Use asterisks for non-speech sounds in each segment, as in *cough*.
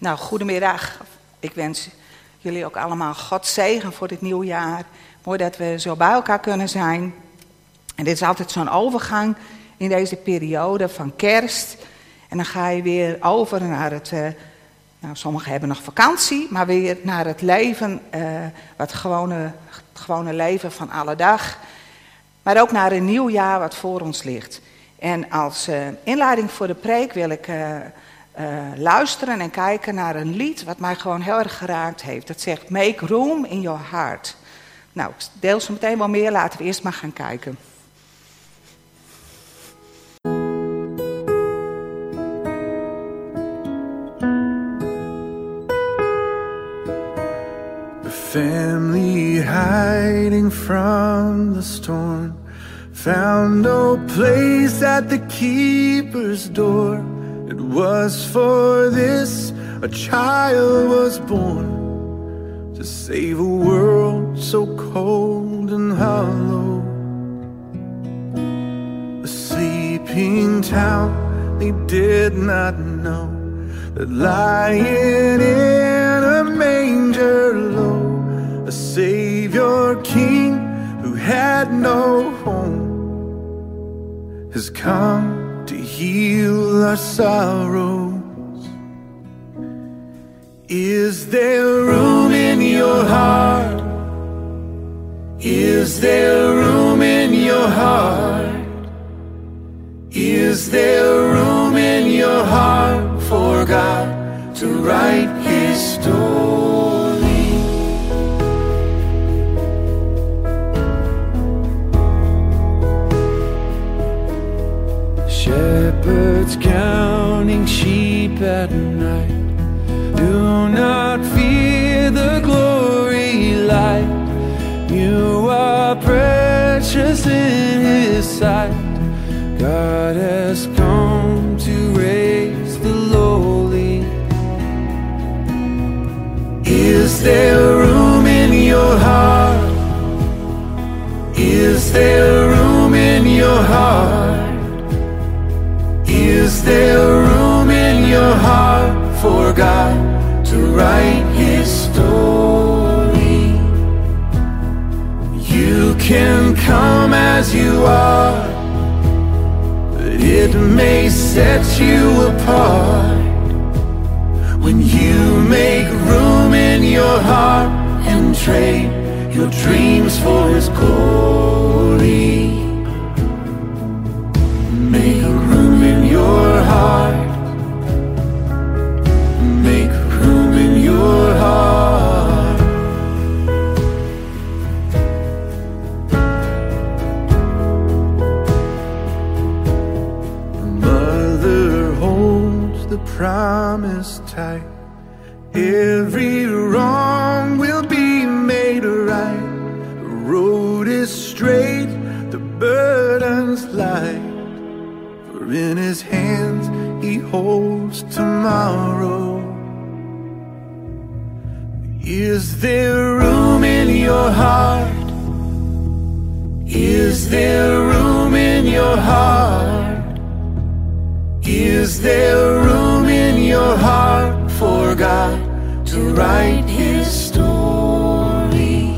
Nou, goedemiddag. Ik wens jullie ook allemaal God zegen voor dit nieuwe jaar. Mooi dat we zo bij elkaar kunnen zijn. En dit is altijd zo'n overgang in deze periode van kerst. En dan ga je weer over naar het. Uh, nou, sommigen hebben nog vakantie, maar weer naar het leven, uh, wat gewone, het gewone leven van alle dag. Maar ook naar een nieuw jaar wat voor ons ligt. En als uh, inleiding voor de preek wil ik uh, luisteren en kijken naar een lied wat mij gewoon heel erg geraakt heeft. Dat zegt Make room in your heart. Nou, ik deel zo meteen wel meer, laten we eerst maar gaan kijken. A family hiding from the storm found no place at the keeper's door. Was for this a child was born to save a world so cold and hollow. A sleeping town they did not know that lying in a manger low, a Savior King who had no home has come to heal our sorrows. Is there room in your heart? Is there room in your heart? Is there room in your heart for God to write His story? Shepherds counting sheep at night. Do not fear the glory light. You are precious in His sight. God has come to raise the lowly. Is there room in your heart? Is there room in your heart? There room in your heart for God to write His story? You can come as you are, it may set you apart when you make room in your heart and trade your dreams for His glory. Is there room in your heart? Is there room in your heart for God to write his story?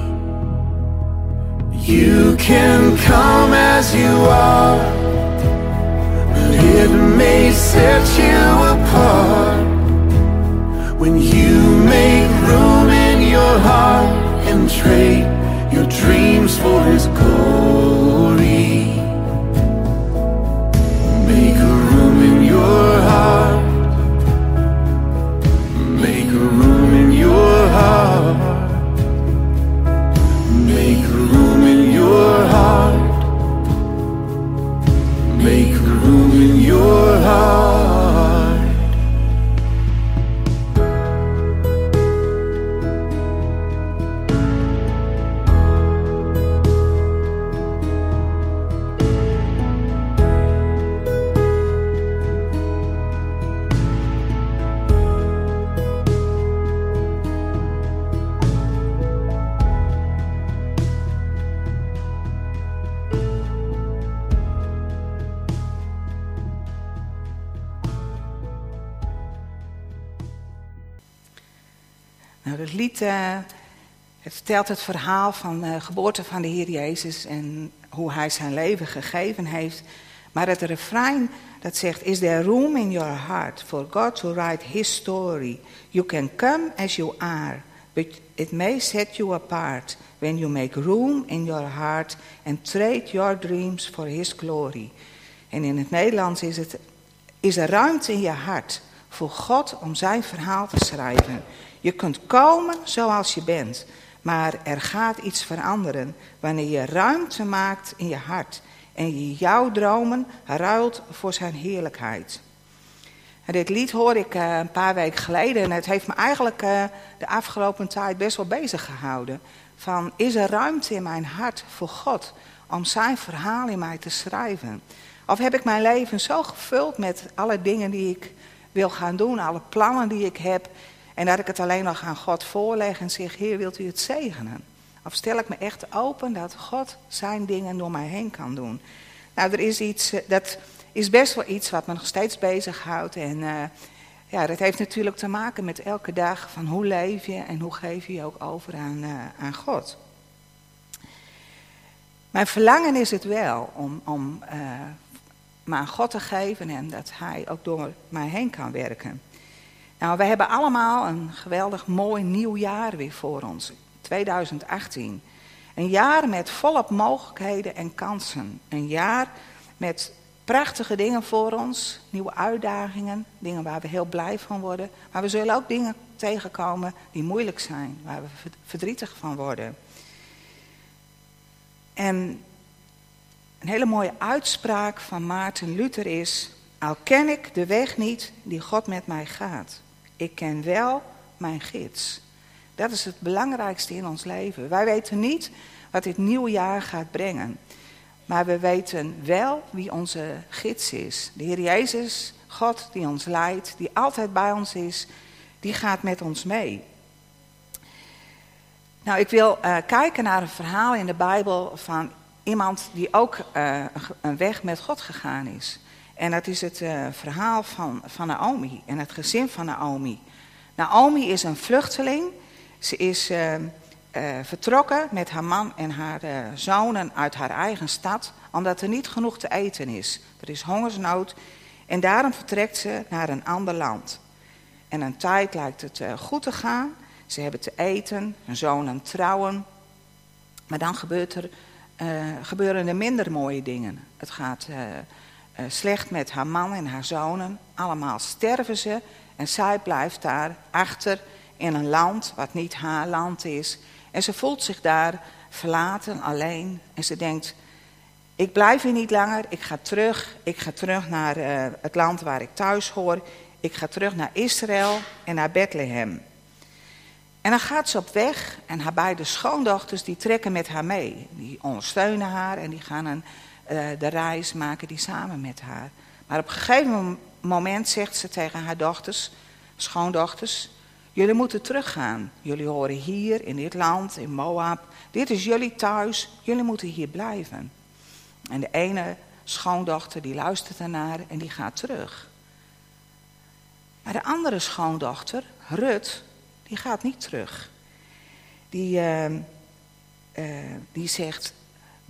You can come as you are but it may set you apart when you make room in your heart and trade your dreams for His glory. Make a room in your heart. Make a room in your heart. Nou, lied uh, het vertelt het verhaal van de geboorte van de Heer Jezus en hoe hij zijn leven gegeven heeft. Maar het refrein dat zegt, is there room in your heart for God to write his story? You can come as you are, but it may set you apart when you make room in your heart and trade your dreams for his glory. En in het Nederlands is het, is er ruimte in je hart voor God om zijn verhaal te schrijven. Je kunt komen zoals je bent, maar er gaat iets veranderen wanneer je ruimte maakt in je hart en je jouw dromen ruilt voor zijn heerlijkheid. En dit lied hoor ik uh, een paar weken geleden en het heeft me eigenlijk uh, de afgelopen tijd best wel bezig gehouden. Van is er ruimte in mijn hart voor God om zijn verhaal in mij te schrijven? Of heb ik mijn leven zo gevuld met alle dingen die ik wil gaan doen, alle plannen die ik heb, en dat ik het alleen nog aan God voorleg en zeg, Heer, wilt u het zegenen? Of stel ik me echt open dat God zijn dingen door mij heen kan doen? Nou, er is iets, eh, dat is best wel iets wat me nog steeds bezighoudt. En uh, ja, dat heeft natuurlijk te maken met elke dag van hoe leef je en hoe geef je je ook over aan, uh, aan God. Mijn verlangen is het wel om, om me aan God te geven en dat Hij ook door mij heen kan werken. Nou, we hebben allemaal een geweldig mooi nieuw jaar weer voor ons. 2018. Een jaar met volop mogelijkheden en kansen. Een jaar met prachtige dingen voor ons, nieuwe uitdagingen, dingen waar we heel blij van worden. Maar we zullen ook dingen tegenkomen die moeilijk zijn, waar we verdrietig van worden. En een hele mooie uitspraak van Maarten Luther is: Al ken ik de weg niet die God met mij gaat, ik ken wel mijn gids. Dat is het belangrijkste in ons leven. Wij weten niet wat dit nieuwe jaar gaat brengen. Maar we weten wel wie onze gids is. De Heer Jezus, God die ons leidt, die altijd bij ons is, die gaat met ons mee. Nou, ik wil uh, kijken naar een verhaal in de Bijbel van iemand die ook uh, een weg met God gegaan is. En dat is het uh, verhaal van, van Naomi en het gezin van Naomi. Naomi is een vluchteling ze is uh, uh, vertrokken met haar man en haar zonen uit haar eigen stad, omdat er niet genoeg te eten is. Er is hongersnood en daarom vertrekt ze naar een ander land. En een tijd lijkt het goed te gaan. Ze hebben te eten, hun zonen trouwen. Maar dan gebeurt er, gebeuren er minder mooie dingen. Het gaat slecht met haar man en haar zonen. Allemaal sterven ze en zij blijft daar achter in een land wat niet haar land is. En ze voelt zich daar verlaten, alleen. En ze denkt, ik blijf hier niet langer, ik ga terug. Ik ga terug naar uh, het land waar ik thuis hoor. Ik ga terug naar Israël en naar Bethlehem. En dan gaat ze op weg en haar beide schoondochters die trekken met haar mee. Die ondersteunen haar en die gaan een, de reis maken die samen met haar. Maar op een gegeven moment zegt ze tegen haar dochters, schoondochters... Jullie moeten teruggaan. Jullie horen hier in dit land, in Moab. Dit is jullie thuis. Jullie moeten hier blijven. En de ene schoondochter die luistert ernaar en die gaat terug. Maar de andere schoondochter, Rut, die gaat niet terug. Die, uh, uh, die zegt,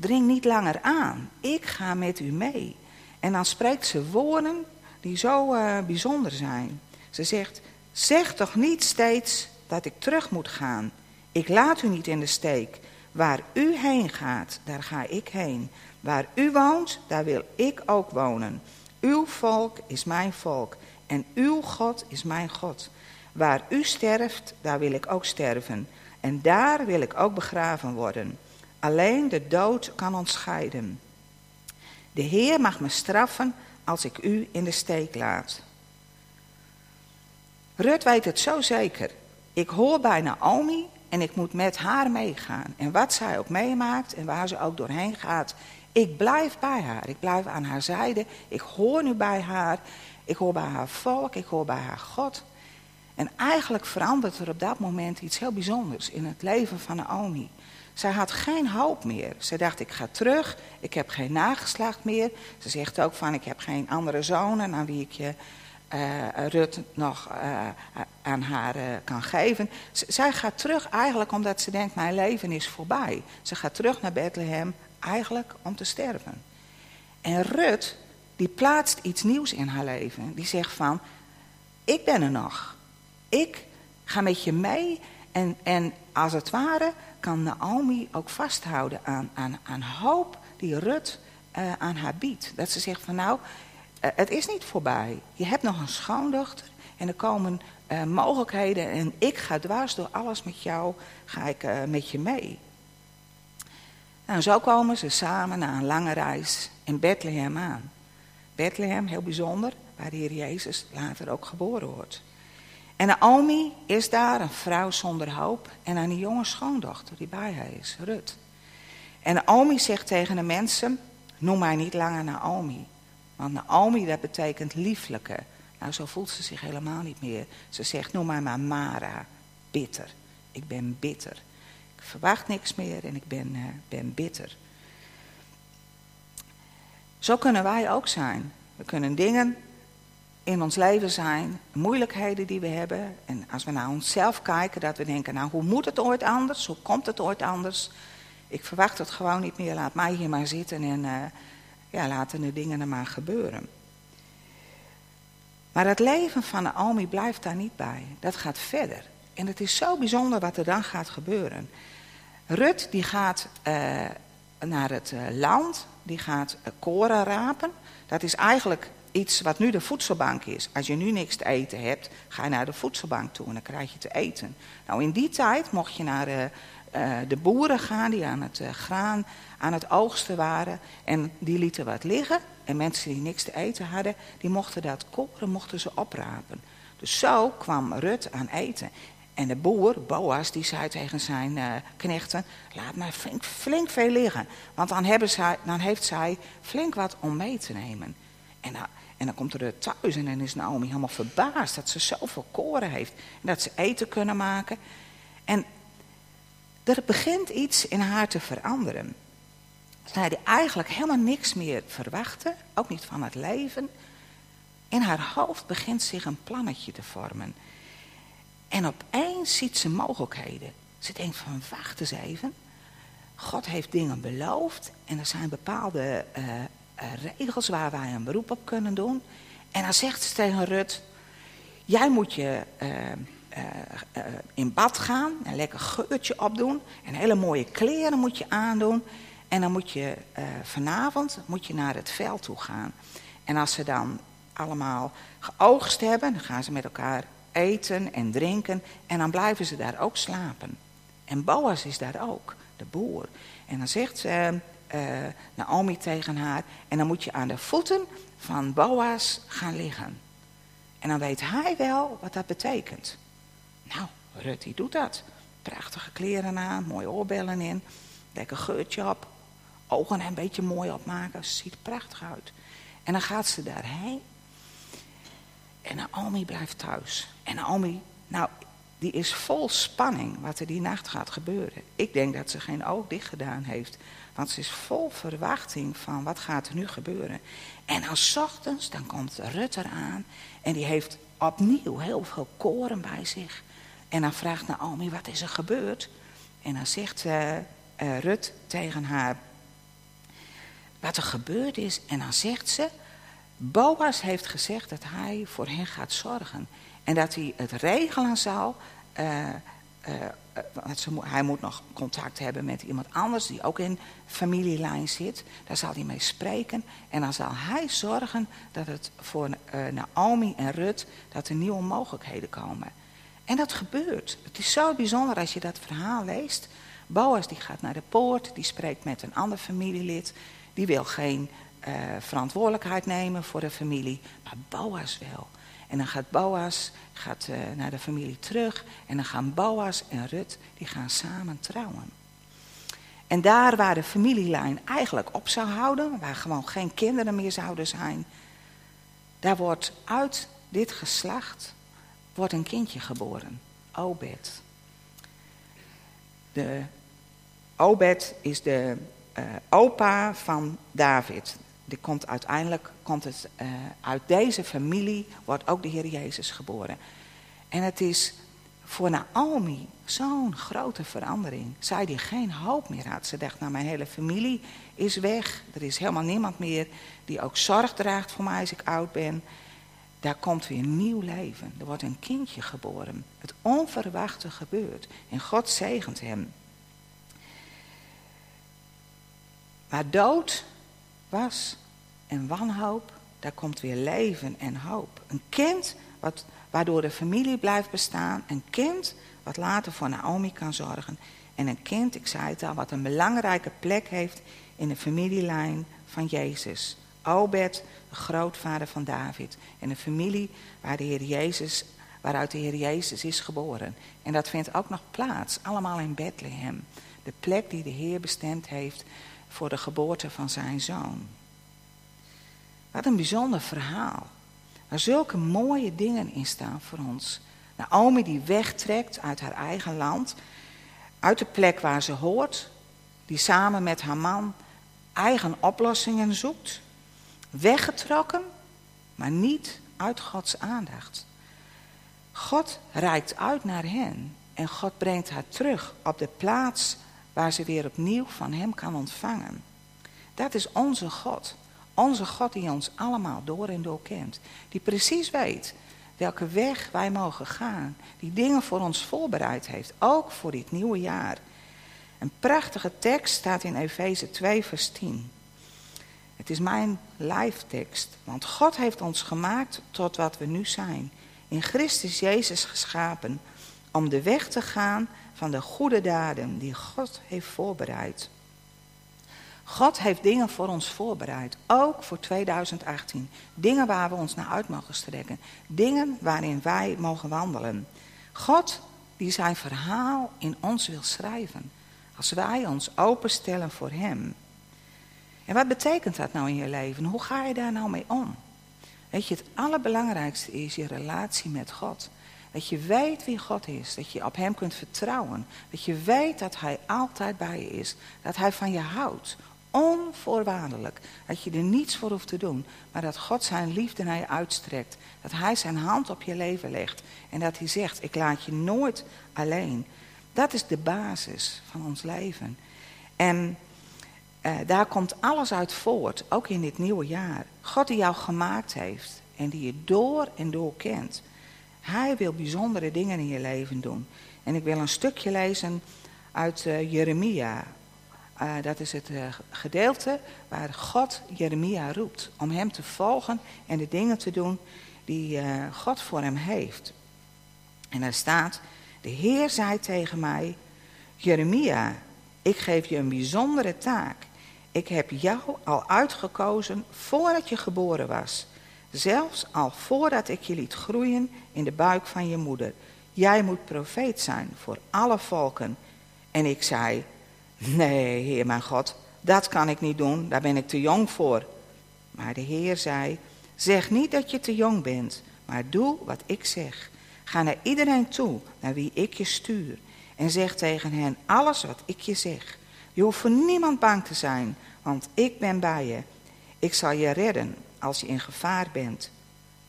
dring niet langer aan. Ik ga met u mee. En dan spreekt ze woorden die zo uh, bijzonder zijn. Ze zegt, Zeg toch niet steeds dat ik terug moet gaan. Ik laat u niet in de steek. Waar u heen gaat, daar ga ik heen. Waar u woont, daar wil ik ook wonen. Uw volk is mijn volk en uw God is mijn God. Waar u sterft, daar wil ik ook sterven. En daar wil ik ook begraven worden. Alleen de dood kan ons scheiden. De Heer mag me straffen als ik u in de steek laat. Rut weet het zo zeker. Ik hoor bij Naomi en ik moet met haar meegaan. En wat zij ook meemaakt en waar ze ook doorheen gaat, ik blijf bij haar. Ik blijf aan haar zijde. Ik hoor nu bij haar. Ik hoor bij haar volk. Ik hoor bij haar God. En eigenlijk verandert er op dat moment iets heel bijzonders in het leven van Naomi. Zij had geen hoop meer. Ze dacht, ik ga terug, ik heb geen nageslacht meer. Ze zegt ook van, ik heb geen andere zonen aan wie ik je uh, Rut nog uh, aan haar uh, kan geven. Zij gaat terug eigenlijk omdat ze denkt, mijn leven is voorbij. Ze gaat terug naar Bethlehem eigenlijk om te sterven. En Rut, die plaatst iets nieuws in haar leven. Die zegt van, ik ben er nog. Ik ga met je mee en, en als het ware kan Naomi ook vasthouden aan, aan, aan hoop die Rut uh, aan haar biedt. Dat ze zegt van nou, uh, het is niet voorbij. Je hebt nog een schoondochter en er komen uh, mogelijkheden en ik ga dwars door alles met jou, ga ik met je mee. Nou, zo komen ze samen na een lange reis in Bethlehem aan. Bethlehem, heel bijzonder, waar de Heer Jezus later ook geboren wordt. En Naomi is daar, een vrouw zonder hoop, en een jonge schoondochter die bij haar is, Rut. En Naomi zegt tegen de mensen, noem mij niet langer Naomi. Want Naomi, dat betekent lieflijke. Nou, zo voelt ze zich helemaal niet meer. Ze zegt, noem mij maar Mara, bitter. Ik ben bitter. Ik verwacht niks meer en ik ben, uh, ben bitter. Zo kunnen wij ook zijn. We kunnen dingen in ons leven zijn, moeilijkheden die we hebben. En als we naar onszelf kijken, dat we denken, nou hoe moet het ooit anders? Hoe komt het ooit anders? Ik verwacht het gewoon niet meer, laat mij hier maar zitten en uh, ja, laten de dingen er maar gebeuren. Maar het leven van Naomi blijft daar niet bij. Dat gaat verder. En het is zo bijzonder wat er dan gaat gebeuren. Rut die gaat uh, naar het uh, land, die gaat koren rapen. Dat is eigenlijk iets wat nu de voedselbank is. Als je nu niks te eten hebt, ga je naar de voedselbank toe en dan krijg je te eten. Nou, in die tijd mocht je naar de, uh, de boeren gaan die aan het uh, graan aan het oogsten waren. En die lieten wat liggen. En mensen die niks te eten hadden, die mochten dat koren mochten ze oprapen. Dus zo kwam Rut aan eten. En de boer, Boas, die zei tegen zijn knechten: Laat maar flink, flink veel liggen. Want dan, hebben zij, dan heeft zij flink wat om mee te nemen. En, uh, en dan komt er thuis en dan is Naomi helemaal verbaasd dat ze zoveel koren heeft. En dat ze eten kunnen maken. En er begint iets in haar te veranderen. Zij die eigenlijk helemaal niks meer verwachtte, ook niet van het leven. In haar hoofd begint zich een plannetje te vormen. En opeens ziet ze mogelijkheden. Ze denkt van wacht eens even. God heeft dingen beloofd en er zijn bepaalde uh, regels waar wij een beroep op kunnen doen. En dan zegt ze tegen Rut, jij moet je uh, uh, in bad gaan, een lekker geurtje opdoen en hele mooie kleren moet je aandoen. En dan moet je vanavond moet je naar het veld toe gaan. En als ze dan allemaal geoogst hebben, dan gaan ze met elkaar eten en drinken en dan blijven ze daar ook slapen. En Boas is daar ook, de boer. En dan zegt ze, uh, Naomi tegen haar, en dan moet je aan de voeten van Boas gaan liggen. En dan weet hij wel wat dat betekent. Nou, Rut die doet dat. Prachtige kleren aan, mooie oorbellen in, lekker geurtje op, ogen een beetje mooi opmaken, ziet prachtig uit. En dan gaat ze daarheen en Naomi blijft thuis. En Naomi, nou, die is vol spanning wat er die nacht gaat gebeuren. Ik denk dat ze geen oog dicht gedaan heeft. Want ze is vol verwachting van wat gaat er nu gebeuren. En als ochtends, dan komt Rutter aan. En die heeft opnieuw heel veel koren bij zich. En dan vraagt Naomi, wat is er gebeurd? En dan zegt uh, Rut tegen haar, wat er gebeurd is. En dan zegt ze, Boas heeft gezegd dat hij voor hen gaat zorgen. En dat hij het regelen zal. Uh, uh, ze, hij moet nog contact hebben met iemand anders die ook in familielijn zit. Daar zal hij mee spreken. En dan zal hij zorgen dat het voor uh, Naomi en Rut dat er nieuwe mogelijkheden komen. En dat gebeurt. Het is zo bijzonder als je dat verhaal leest. Boas die gaat naar de poort, die spreekt met een ander familielid. Die wil geen verantwoordelijkheid nemen voor de familie, maar Boas wel. En dan gaat Boas gaat, uh, naar de familie terug en dan gaan Boas en Rut, die gaan samen trouwen. En daar waar de familielijn eigenlijk op zou houden, waar gewoon geen kinderen meer zouden zijn, daar wordt uit dit geslacht wordt een kindje geboren, Obed. De, Obed is de uh, opa van David die komt uiteindelijk komt het, uh, uit deze familie wordt ook de Heer Jezus geboren. En het is voor Naomi zo'n grote verandering. Zij die geen hoop meer had. Ze dacht, nou mijn hele familie is weg. Er is helemaal niemand meer die ook zorg draagt voor mij als ik oud ben. Daar komt weer nieuw leven. Er wordt een kindje geboren. Het onverwachte gebeurt. En God zegent hem. Waar dood was en wanhoop, daar komt weer leven en hoop. Een kind wat, waardoor de familie blijft bestaan. Een kind wat later voor Naomi kan zorgen. En een kind, ik zei het al, wat een belangrijke plek heeft in de familielijn van Jezus. Obed, de grootvader van David. En de familie waar de Heer Jezus, waaruit de Heer Jezus is geboren. En dat vindt ook nog plaats, allemaal in Bethlehem. De plek die de Heer bestemd heeft voor de geboorte van zijn zoon. Wat een bijzonder verhaal. Waar zulke mooie dingen in staan voor ons. Naomi die wegtrekt uit haar eigen land, uit de plek waar ze hoort, die samen met haar man eigen oplossingen zoekt. Weggetrokken, maar niet uit Gods aandacht. God reikt uit naar hen en God brengt haar terug op de plaats waar ze weer opnieuw van Hem kan ontvangen. Dat is onze God. Onze God die ons allemaal door en door kent. Die precies weet welke weg wij mogen gaan. Die dingen voor ons voorbereid heeft, ook voor dit nieuwe jaar. Een prachtige tekst staat in Efeze 2, vers 10. Het is mijn tekst, want God heeft ons gemaakt tot wat we nu zijn. In Christus Jezus geschapen om de weg te gaan van de goede daden die God heeft voorbereid. God heeft dingen voor ons voorbereid, ook voor 2018. Dingen waar we ons naar uit mogen strekken. Dingen waarin wij mogen wandelen. God die zijn verhaal in ons wil schrijven. Als wij ons openstellen voor Hem. En wat betekent dat nou in je leven? Hoe ga je daar nou mee om? Weet je, het allerbelangrijkste is je relatie met God. Dat je weet wie God is. Dat je op Hem kunt vertrouwen. Dat je weet dat Hij altijd bij je is. Dat Hij van je houdt. Onvoorwaardelijk. Dat je er niets voor hoeft te doen. Maar dat God zijn liefde naar je uitstrekt. Dat Hij zijn hand op je leven legt. En dat Hij zegt, ik laat je nooit alleen. Dat is de basis van ons leven. En eh, daar komt alles uit voort, ook in dit nieuwe jaar. God die jou gemaakt heeft en die je door en door kent. Hij wil bijzondere dingen in je leven doen. En ik wil een stukje lezen uit uh, Jeremia. Uh, dat is het uh, gedeelte waar God Jeremia roept om hem te volgen en de dingen te doen die God voor hem heeft. En daar staat, de Heer zei tegen mij, Jeremia, ik geef je een bijzondere taak. Ik heb jou al uitgekozen voordat je geboren was. Zelfs al voordat ik je liet groeien in de buik van je moeder. Jij moet profeet zijn voor alle volken. En ik zei, nee, Heer mijn God, dat kan ik niet doen, daar ben ik te jong voor. Maar de Heer zei, zeg niet dat je te jong bent, maar doe wat ik zeg. Ga naar iedereen toe, naar wie ik je stuur. En zeg tegen hen alles wat ik je zeg. Je hoeft voor niemand bang te zijn, want ik ben bij je. Ik zal je redden als je in gevaar bent.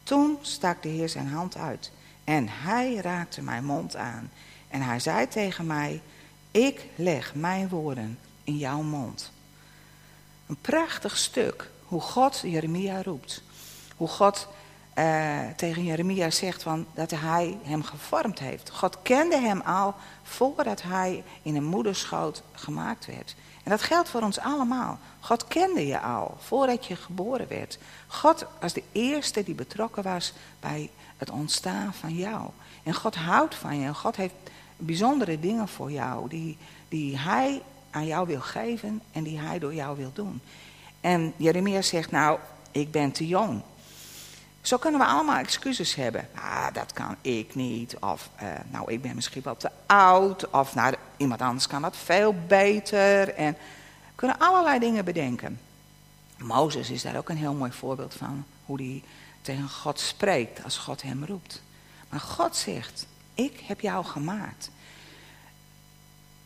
Toen stak de Heer zijn hand uit en hij raakte mijn mond aan. En hij zei tegen mij, ik leg mijn woorden in jouw mond. Een prachtig stuk hoe God Jeremia roept. Hoe God uh, tegen Jeremia zegt van, dat hij hem gevormd heeft. God kende hem al voordat hij in een moederschoot gemaakt werd. En dat geldt voor ons allemaal. God kende je al voordat je geboren werd. God was de eerste die betrokken was bij het ontstaan van jou. En God houdt van je. En God heeft bijzondere dingen voor jou die, die hij aan jou wil geven en die hij door jou wil doen. En Jeremia zegt, nou, ik ben te jong. Zo kunnen we allemaal excuses hebben. Ah, dat kan ik niet. Of, uh, nou, ik ben misschien wel te oud. Of, nou, iemand anders kan dat veel beter. En we kunnen allerlei dingen bedenken. Mozes is daar ook een heel mooi voorbeeld van. Hoe hij tegen God spreekt als God hem roept. Maar God zegt, ik heb jou gemaakt.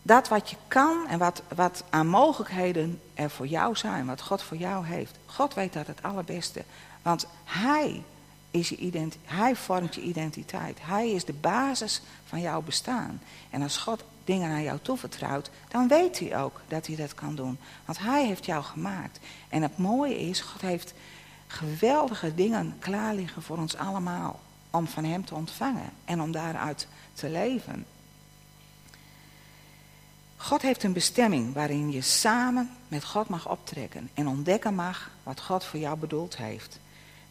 Dat wat je kan en wat, wat aan mogelijkheden er voor jou zijn, wat God voor jou heeft. God weet dat het allerbeste. Want hij is je hij vormt je identiteit. Hij is de basis van jouw bestaan. En als God dingen aan jou toevertrouwt, dan weet hij ook dat hij dat kan doen. Want hij heeft jou gemaakt. En het mooie is, God heeft geweldige dingen klaar liggen voor ons allemaal. Om van hem te ontvangen en om daaruit te leven. God heeft een bestemming waarin je samen met God mag optrekken en ontdekken mag wat God voor jou bedoeld heeft.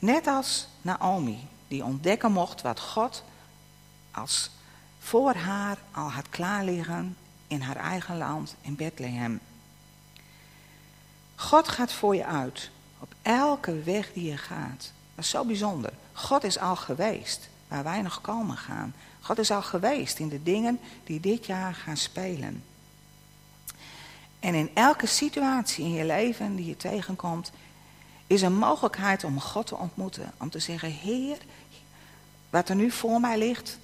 Net als Naomi, die ontdekken mocht wat God als voor haar al had klaarliggen in haar eigen land in Bethlehem. God gaat voor je uit op elke weg die je gaat. Dat is zo bijzonder. God is al geweest waar wij nog komen gaan. God is al geweest in de dingen die dit jaar gaan spelen. En in elke situatie in je leven die je tegenkomt, is een mogelijkheid om God te ontmoeten. Om te zeggen, Heer, wat er nu voor mij ligt,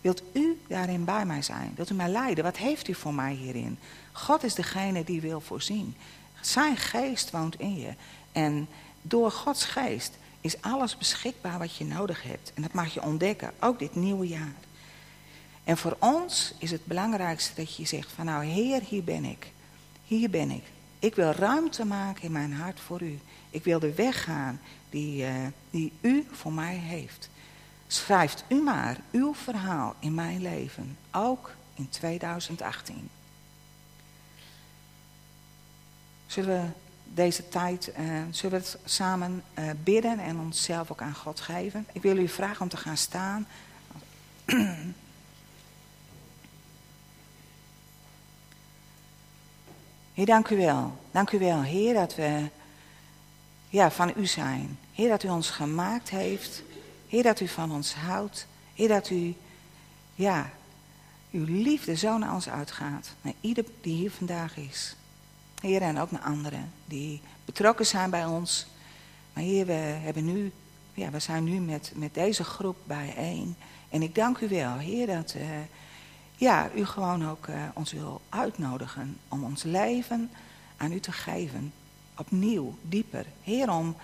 wilt u daarin bij mij zijn? Wilt u mij leiden? Wat heeft u voor mij hierin? God is degene die wil voorzien. Zijn geest woont in je. En door Gods geest is alles beschikbaar wat je nodig hebt. En dat mag je ontdekken, ook dit nieuwe jaar. En voor ons is het belangrijkste dat je zegt van nou Heer, hier ben ik. Hier ben ik. Ik wil ruimte maken in mijn hart voor u. Ik wil de weg gaan die, uh, die u voor mij heeft. Schrijft u maar uw verhaal in mijn leven, ook in 2018. Zullen we deze tijd, uh, zullen we samen uh, bidden en onszelf ook aan God geven? Ik wil u vragen om te gaan staan. *clears throat* Heer, dank u wel. Dank u wel, Heer, dat we ja, van u zijn. Heer, dat u ons gemaakt heeft. Heer, dat u van ons houdt. Heer, dat u, ja, uw liefde zo naar ons uitgaat. Naar ieder die hier vandaag is. Heer, en ook naar anderen die betrokken zijn bij ons. Maar Heer, we, hebben nu, ja, we zijn nu met, met deze groep bijeen. En ik dank u wel, Heer, dat uh, ja, u gewoon ook uh, ons wil uitnodigen om ons leven aan u te geven. Opnieuw, dieper. Heer, om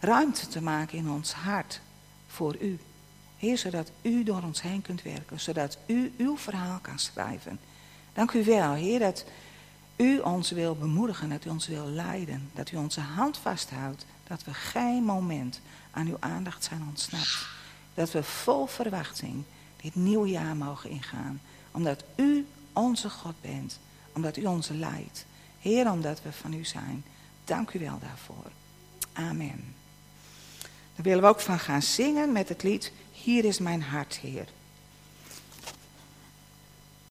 ruimte te maken in ons hart voor u. Heer, zodat u door ons heen kunt werken. Zodat u uw verhaal kan schrijven. Dank u wel, Heer, dat u ons wil bemoedigen, dat u ons wil leiden. Dat u onze hand vasthoudt. Dat we geen moment aan uw aandacht zijn ontsnapt. Dat we vol verwachting dit nieuwe jaar mogen ingaan. Omdat u onze God bent. Omdat u ons leidt. Heer, omdat we van u zijn. Dank u wel daarvoor. Amen. Daar willen we ook van gaan zingen met het lied Hier is mijn hart, Heer.